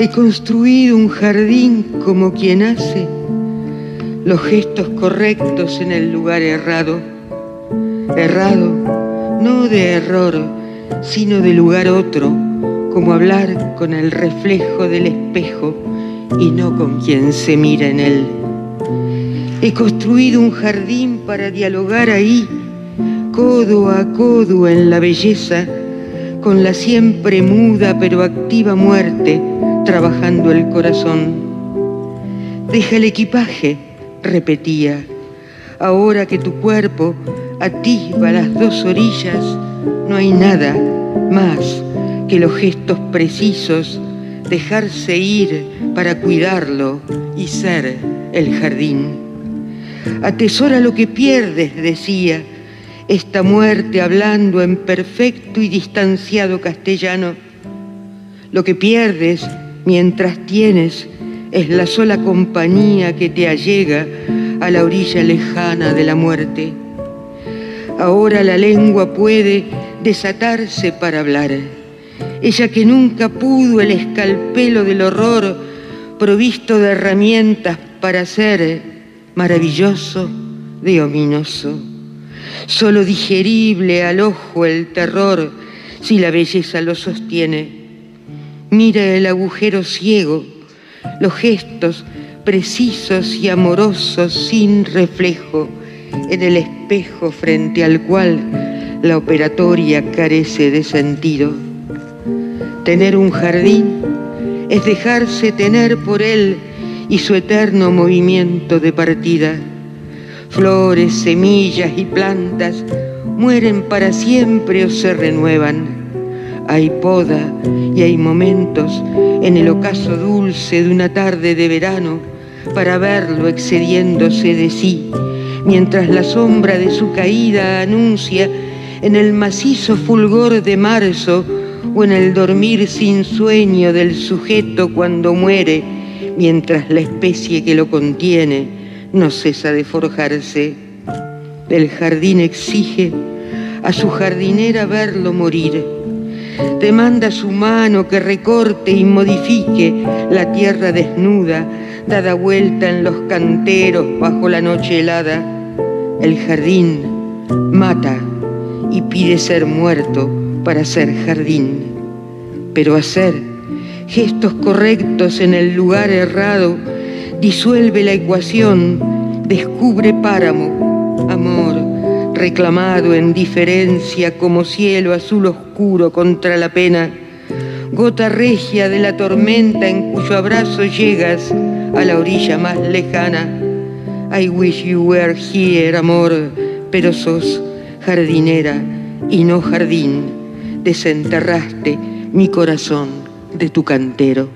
He construido un jardín como quien hace los gestos correctos en el lugar errado. Errado, no de error, sino de lugar otro, como hablar con el reflejo del espejo y no con quien se mira en él. He construido un jardín para dialogar ahí, codo a codo en la belleza, con la siempre muda pero activa muerte trabajando el corazón. Deja el equipaje, repetía, ahora que tu cuerpo atisba las dos orillas, no hay nada más que los gestos precisos, dejarse ir para cuidarlo y ser el jardín. Atesora lo que pierdes, decía, esta muerte hablando en perfecto y distanciado castellano. Lo que pierdes mientras tienes es la sola compañía que te allega a la orilla lejana de la muerte. Ahora la lengua puede desatarse para hablar. Ella que nunca pudo el escalpelo del horror, provisto de herramientas para ser maravilloso de ominoso. Solo digerible al ojo el terror si la belleza lo sostiene. Mira el agujero ciego, los gestos precisos y amorosos sin reflejo en el espejo frente al cual la operatoria carece de sentido. Tener un jardín es dejarse tener por él y su eterno movimiento de partida. Flores, semillas y plantas mueren para siempre o se renuevan. Hay poda y hay momentos en el ocaso dulce de una tarde de verano para verlo excediéndose de sí, mientras la sombra de su caída anuncia en el macizo fulgor de marzo o en el dormir sin sueño del sujeto cuando muere, mientras la especie que lo contiene no cesa de forjarse. El jardín exige a su jardinera verlo morir. Demanda su mano que recorte y modifique la tierra desnuda, dada vuelta en los canteros bajo la noche helada. El jardín mata y pide ser muerto para ser jardín. Pero hacer gestos correctos en el lugar errado disuelve la ecuación, descubre páramo, reclamado en diferencia como cielo azul oscuro contra la pena, gota regia de la tormenta en cuyo abrazo llegas a la orilla más lejana. I wish you were here, amor, pero sos jardinera y no jardín, desenterraste mi corazón de tu cantero.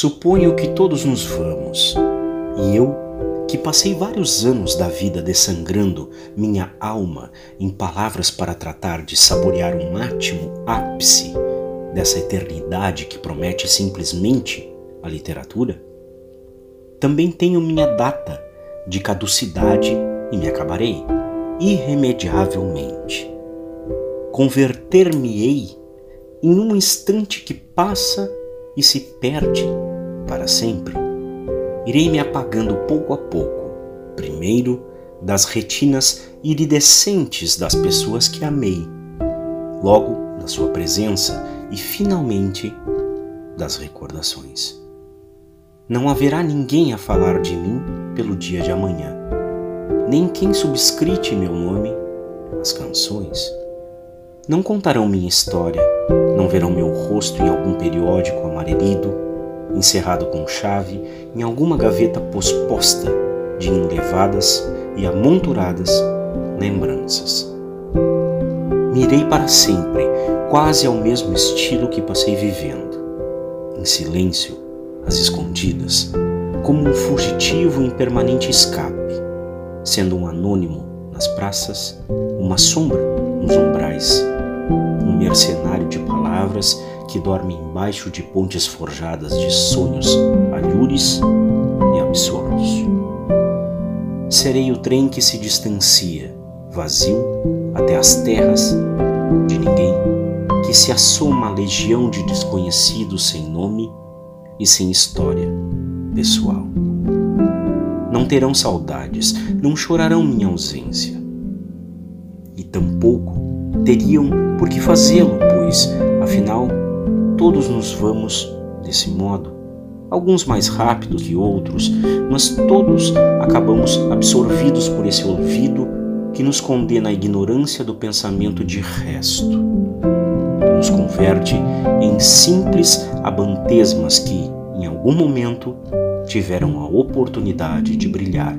Suponho que todos nos vamos, e eu, que passei vários anos da vida dessangrando minha alma em palavras para tratar de saborear um átimo ápice dessa eternidade que promete simplesmente a literatura, também tenho minha data de caducidade e me acabarei irremediavelmente. Converter-me-ei em um instante que passa e se perde para sempre. Irei me apagando pouco a pouco, primeiro das retinas iridescentes das pessoas que amei, logo da sua presença e finalmente das recordações. Não haverá ninguém a falar de mim pelo dia de amanhã. nem quem subscrite meu nome, as canções. Não contarão minha história, não verão meu rosto em algum periódico amarelido, encerrado com chave em alguma gaveta posposta de enlevadas e amonturadas lembranças. Mirei para sempre, quase ao mesmo estilo que passei vivendo, em silêncio, às escondidas, como um fugitivo em permanente escape, sendo um anônimo nas praças, uma sombra nos umbrais, um mercenário de palavras que dorme embaixo de pontes forjadas de sonhos alhures e absurdos. Serei o trem que se distancia, vazio, até as terras de ninguém, que se assoma a legião de desconhecidos sem nome e sem história pessoal. Não terão saudades, não chorarão minha ausência. E tampouco teriam por que fazê-lo, pois, afinal, todos nos vamos desse modo. Alguns mais rápidos que outros, mas todos acabamos absorvidos por esse olvido que nos condena à ignorância do pensamento de resto. Nos converte em simples abantesmas que, em algum momento, tiveram a oportunidade de brilhar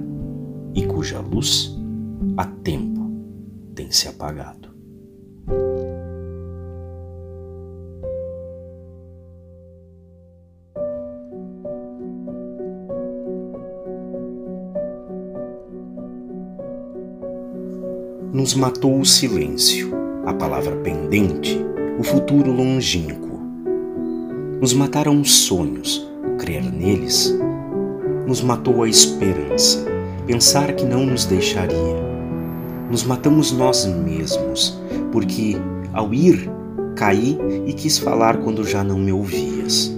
e cuja luz, há tempo, tem se apagado. Nos matou o silêncio, a palavra pendente, o futuro longínquo. Nos mataram os sonhos, crer neles nos matou a esperança, pensar que não nos deixaria. Nos matamos nós mesmos, porque ao ir, caí e quis falar quando já não me ouvias.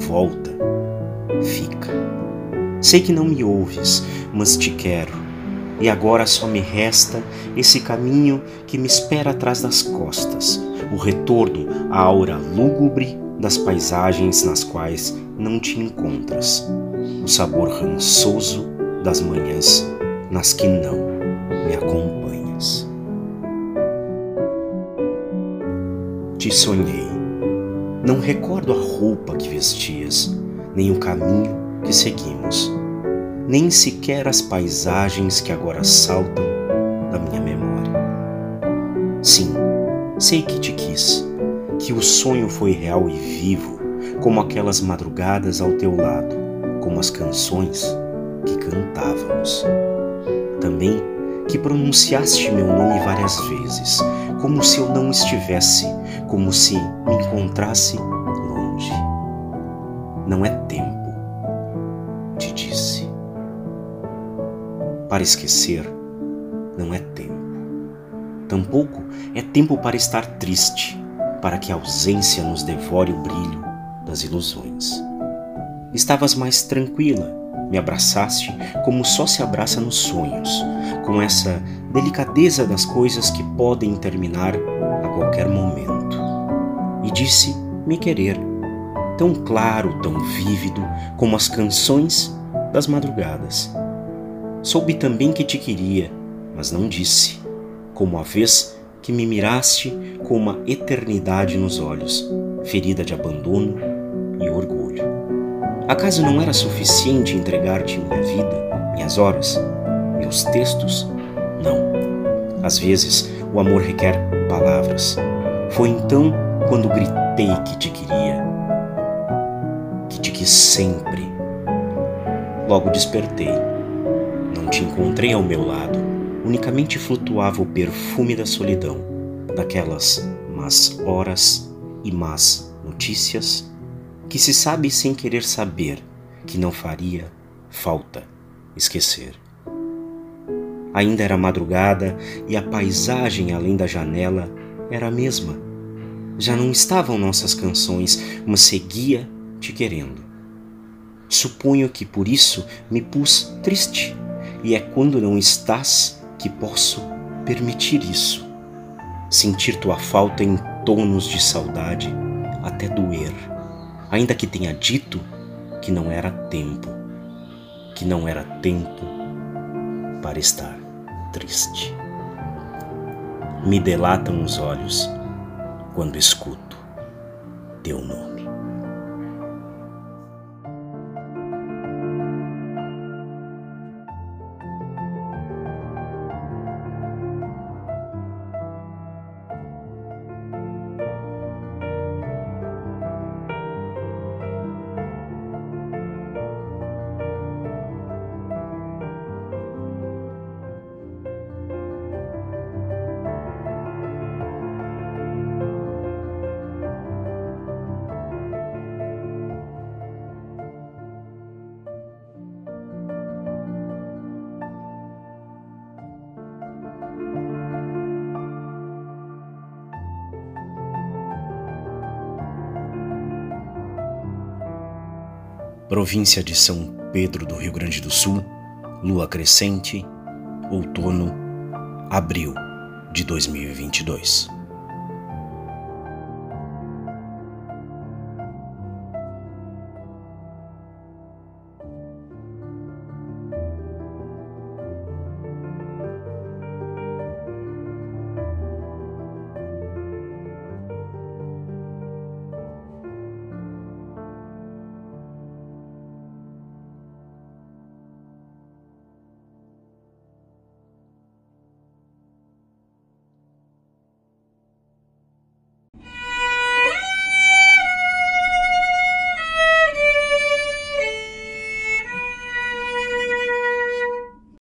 Volta, fica. Sei que não me ouves, mas te quero. E agora só me resta esse caminho que me espera atrás das costas, o retorno à aura lúgubre das paisagens nas quais não te encontras o sabor rançoso das manhãs nas que não me acompanhas. Te sonhei. Não recordo a roupa que vestias, nem o caminho que seguimos, nem sequer as paisagens que agora saltam da minha memória. Sim, sei que te quis, que o sonho foi real e vivo, como aquelas madrugadas ao teu lado como as canções que cantávamos. Também que pronunciaste meu nome várias vezes, como se eu não estivesse, como se me encontrasse longe. Não é Para esquecer, não é tempo. Tampouco é tempo para estar triste, para que a ausência nos devore o brilho das ilusões. Estavas mais tranquila, me abraçaste como só se abraça nos sonhos, com essa delicadeza das coisas que podem terminar a qualquer momento. E disse me querer, tão claro, tão vívido como as canções das madrugadas. Soube também que te queria, mas não disse, como a vez que me miraste com uma eternidade nos olhos, ferida de abandono e orgulho. Acaso não era suficiente entregar-te minha vida, minhas horas, meus textos? Não. Às vezes, o amor requer palavras. Foi então quando gritei que te queria, que te quis sempre. Logo despertei. Te encontrei ao meu lado. Unicamente flutuava o perfume da solidão, daquelas más horas e más notícias que se sabe sem querer saber que não faria falta esquecer. Ainda era madrugada e a paisagem além da janela era a mesma. Já não estavam nossas canções, mas seguia te querendo. Suponho que por isso me pus triste, e é quando não estás que posso permitir isso. Sentir tua falta em tonos de saudade até doer ainda que tenha dito que não era tempo, que não era tempo para estar triste. Me delatam os olhos quando escuto teu nome. Província de São Pedro do Rio Grande do Sul, lua crescente, outono, abril de 2022.